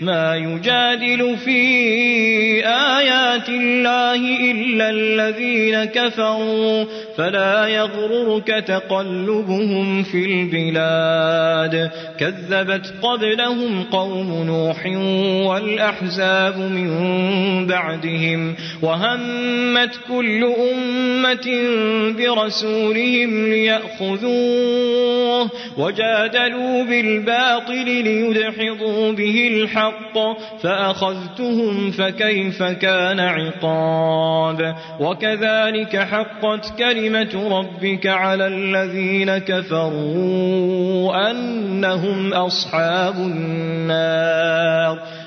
ما يجادل في آيات الله إلا الذين كفروا. فلا يغررك تقلبهم في البلاد. كذبت قبلهم قوم نوح والأحزاب من بعدهم وهمت كل أمة برسولهم ليأخذوه وجادلوا بالباطل ليدحضوا به الحق فأخذتهم فكيف كان عقاب. وكذلك حقت كلمة ربك على الذين كفروا أنهم أصحاب النار.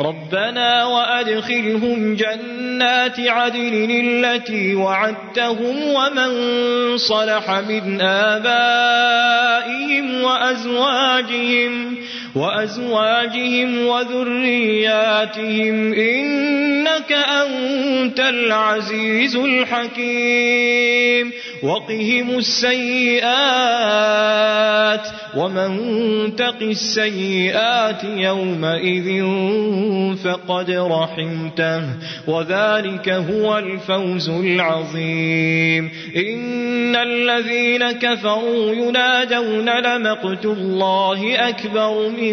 ربنا وأدخلهم جنات عدن التي وعدتهم ومن صلح من آبائهم وأزواجهم. وأزواجهم وذرياتهم إنك أنت العزيز الحكيم. وقهم السيئات ومن تق السيئات يومئذ فقد رحمته. وذلك هو الفوز العظيم. إن الذين كفروا ينادون لمقت الله أكبر من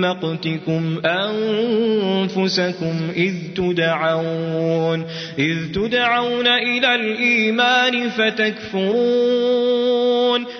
مقتكم أنفسكم إذ تدعون إذ تدعون إلى الإيمان فتكفرون.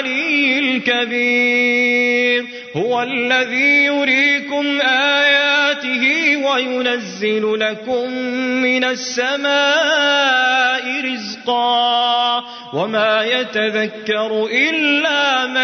العلي الكبير. هو الذي يريكم آياته وينزل لكم من السماء رزقا. وما يتذكر إلا من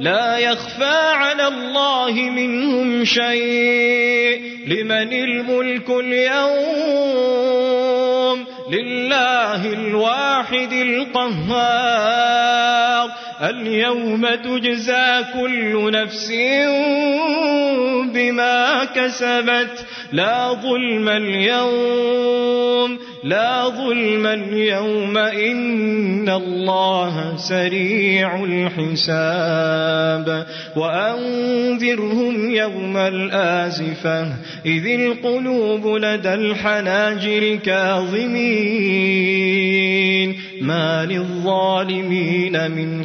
لا يخفى على الله منهم شيء. لمن الملك اليوم؟ لله الواحد القهار. اليوم تجزى كل نفس بما كسبت. لا ظلم اليوم لا ظلم اليوم. إن الله سريع الحساب. وأنذرهم يوم الآزفة. إذ القلوب لدى الحناجر كاظمين. ما للظالمين من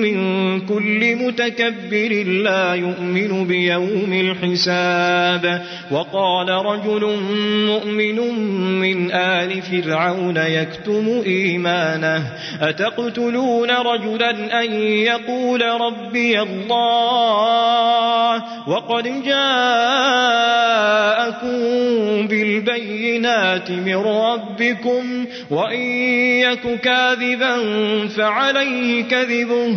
من كل متكبر لا يؤمن بيوم الحساب. وقال رجل مؤمن من آل فرعون يكتم إيمانه. أتقتلون رجلا أن يقول ربي الله؟ وقد جاءكم بالبينات من ربكم وإن يك كاذبا فعليه كذبه.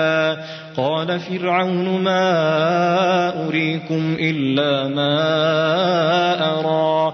قال فرعون ما أريكم إلا ما أرى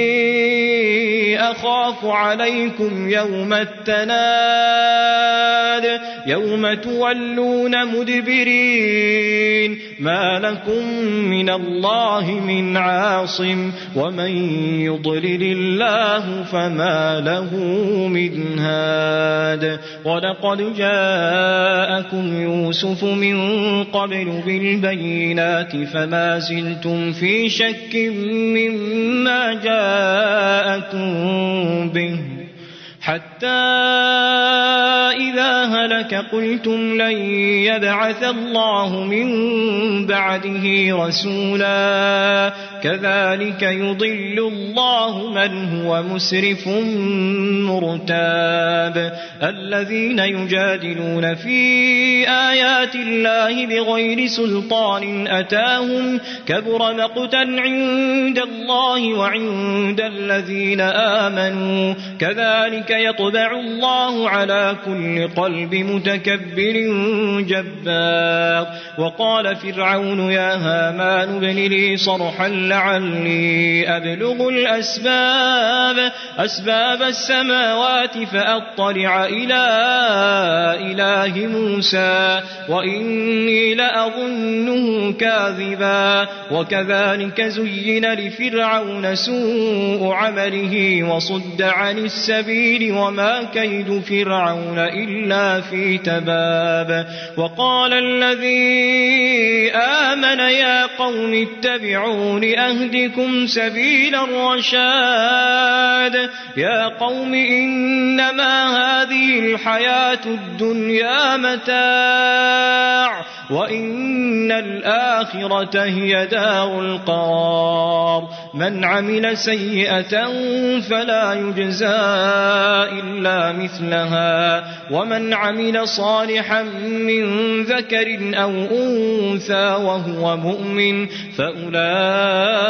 أخاف عليكم يوم التناد يوم تولون مدبرين. ما لكم من الله من عاصم ومن يضلل الله فما له من هاد ولقد جاءكم يوسف من قبل بالبينات فما زلتم في شك مما جاءكم به حتى هلك قلتم لن يبعث الله من بعده رسولا كذلك يضل الله من هو مسرف مرتاب الذين يجادلون في آيات الله بغير سلطان أتاهم كبر مقتا عند الله وعند الذين آمنوا كذلك يطبع الله على كل قلب متكبر جبار. وقال فرعون يا هامان ابن لي صرحا لعلي أبلغ الأسباب. أسباب السماوات فأطلع إلى إله موسى وإني لأظنه كاذبا. وكذلك زين لفرعون سوء عمله وصد عن السبيل وما كيد فرعون إلا في تباب. وقال الذي آمن يا قوم اتبعون أهدكم سبيل الرشاد. يا قوم إنما هذه الحياة الدنيا متاع. وإن الآخرة هي دار القرار من عمل سيئة فلا يجزى إلا مثلها ومن عمل صالحا من ذكر أو أنثى وهو مؤمن فأولئك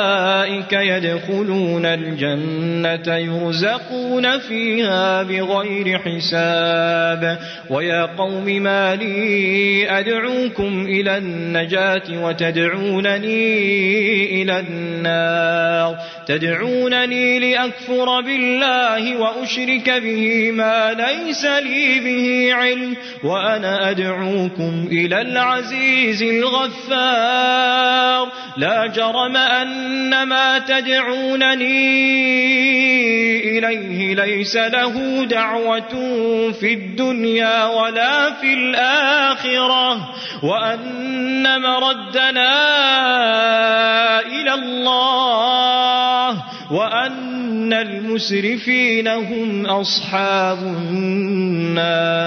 يدخلون الجنة يرزقون فيها بغير حساب ويا قوم ما لي أدعوكم إلى النجاة وتدعونني إلى النار. تدعونني لأكفر بالله وأشرك به ما ليس لي به علم وأنا أدعوكم إلى العزيز الغفار. لا جرم أن ما تدعونني إليه ليس له دعوة في الدنيا ولا في الآخرة. وأن مردنا إلى الله وأن المسرفين هم أصحاب النار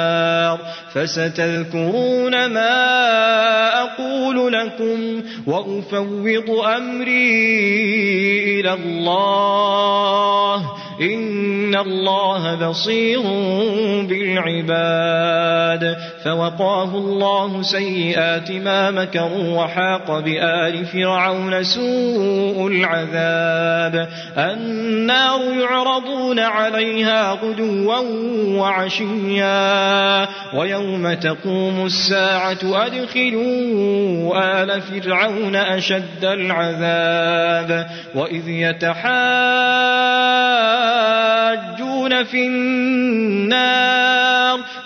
فستذكرون ما أقول لكم وأفوض أمري إلى الله إن الله بصير بالعباد فوقاه الله سيئات ما مكروا وحاق بآل فرعون سوء العذاب النار يعرضون عليها غدوا وعشيا ويوم تقوم الساعة أدخلوا آل فرعون أشد العذاب وإذ يتحاجون في النار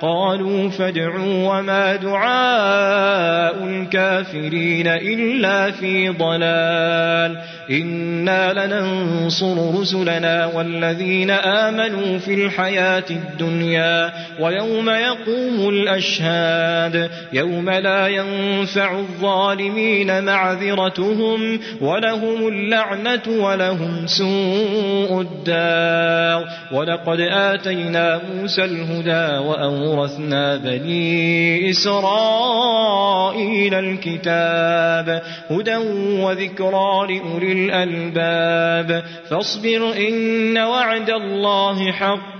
قالوا فادعوا وما دعاء الكافرين إلا في ضلال. إنا لننصر رسلنا والذين آمنوا في الحياة الدنيا ويوم يقوم الأشهاد. يوم لا ينفع الظالمين معذرتهم ولهم اللعنة ولهم سوء الدار. ولقد آتينا موسى الهدى وأورثنا بني إسرائيل الكتاب هدى وذكرى لأولي الألباب فاصبر إن وعد الله حق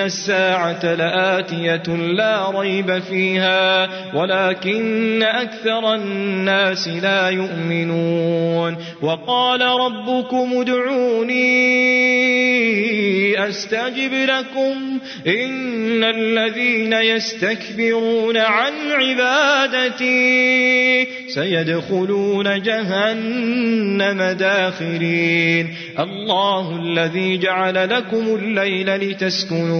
الساعة لآتية لا ريب فيها ولكن أكثر الناس لا يؤمنون وقال ربكم ادعوني أستجب لكم إن الذين يستكبرون عن عبادتي سيدخلون جهنم داخرين الله الذي جعل لكم الليل لتسكنوا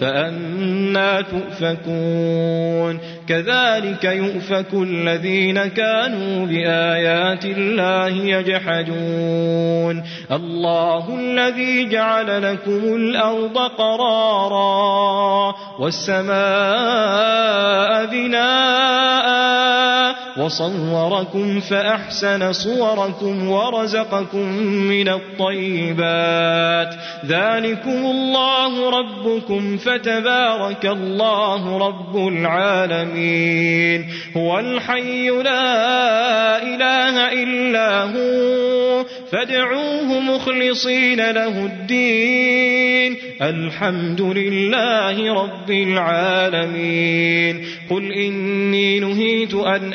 فأنا تؤفكون. كذلك يؤفك الذين كانوا بآيات الله يجحدون. الله الذي جعل لكم الأرض قرارا والسماء بناءً وصوركم فأحسن صوركم ورزقكم من الطيبات. ذلكم الله ربكم فتبارك الله رب العالمين. هو الحي لا إله إلا هو. فادعوه مخلصين له الدين. الحمد لله رب العالمين. قل إني نهيت أن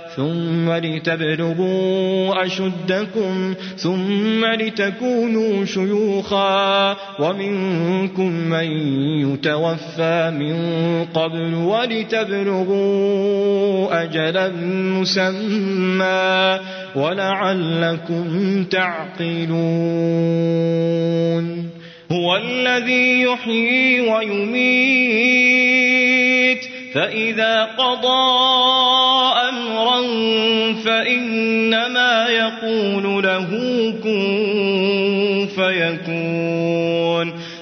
ثم لتبلغوا أشدكم ثم لتكونوا شيوخا ومنكم من يتوفى من قبل ولتبلغوا أجلا مسمى ولعلكم تعقلون هو الذي يحيي ويميت فإذا قضى أمرا فإنما يقول له كن فيكون.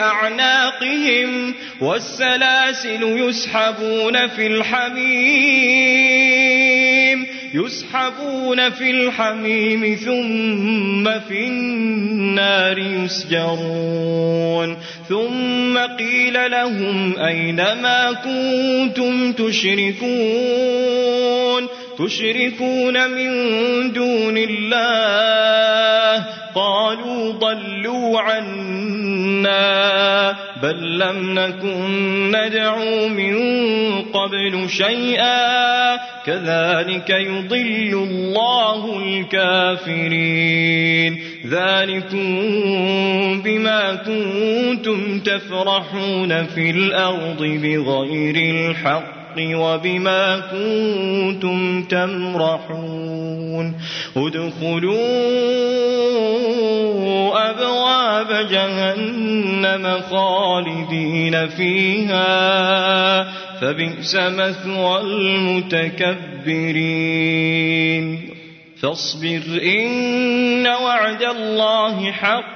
أعناقهم والسلاسل يسحبون في الحميم يسحبون في الحميم ثم في النار يسجرون. ثم قيل لهم أين ما كنتم تشركون؟ تشركون من دون الله. قالوا ضلوا عنا بل لم نكن ندعو من قبل شيئا. كذلك يضل الله الكافرين. ذلكم بما كنتم تفرحون في الأرض بغير الحق. وبما كنتم تمرحون. ادخلوا أبواب جهنم خالدين فيها. فبئس مثوى المتكبرين. فاصبر إن وعد الله حق.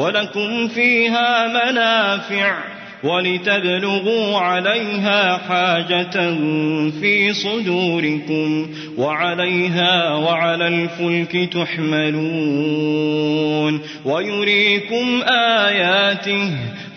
ولكم فيها منافع ولتبلغوا عليها حاجة في صدوركم وعليها وعلى الفلك تحملون ويريكم آياته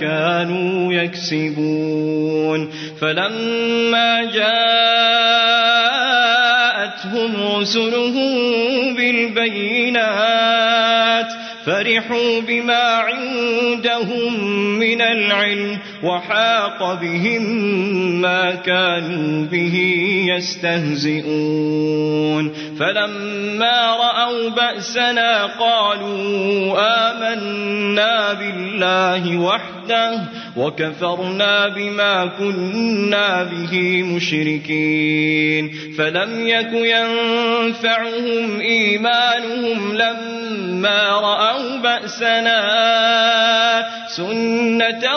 كانوا يكسبون. فلما جاءتهم رسلهم بالبينات فرحوا بما عندهم من العلم. وحاق بهم ما كانوا به يستهزئون. فلما رأوا بأسنا قالوا آمنا بالله وحده وكفرنا بما كنا به مشركين. فلم يك ينفعهم إيمانهم لما رأوا بأسنا. سنة